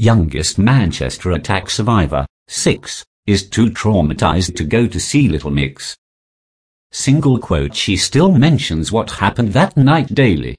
youngest Manchester attack survivor, 6, is too traumatized to go to see Little Mix. Single quote She still mentions what happened that night daily.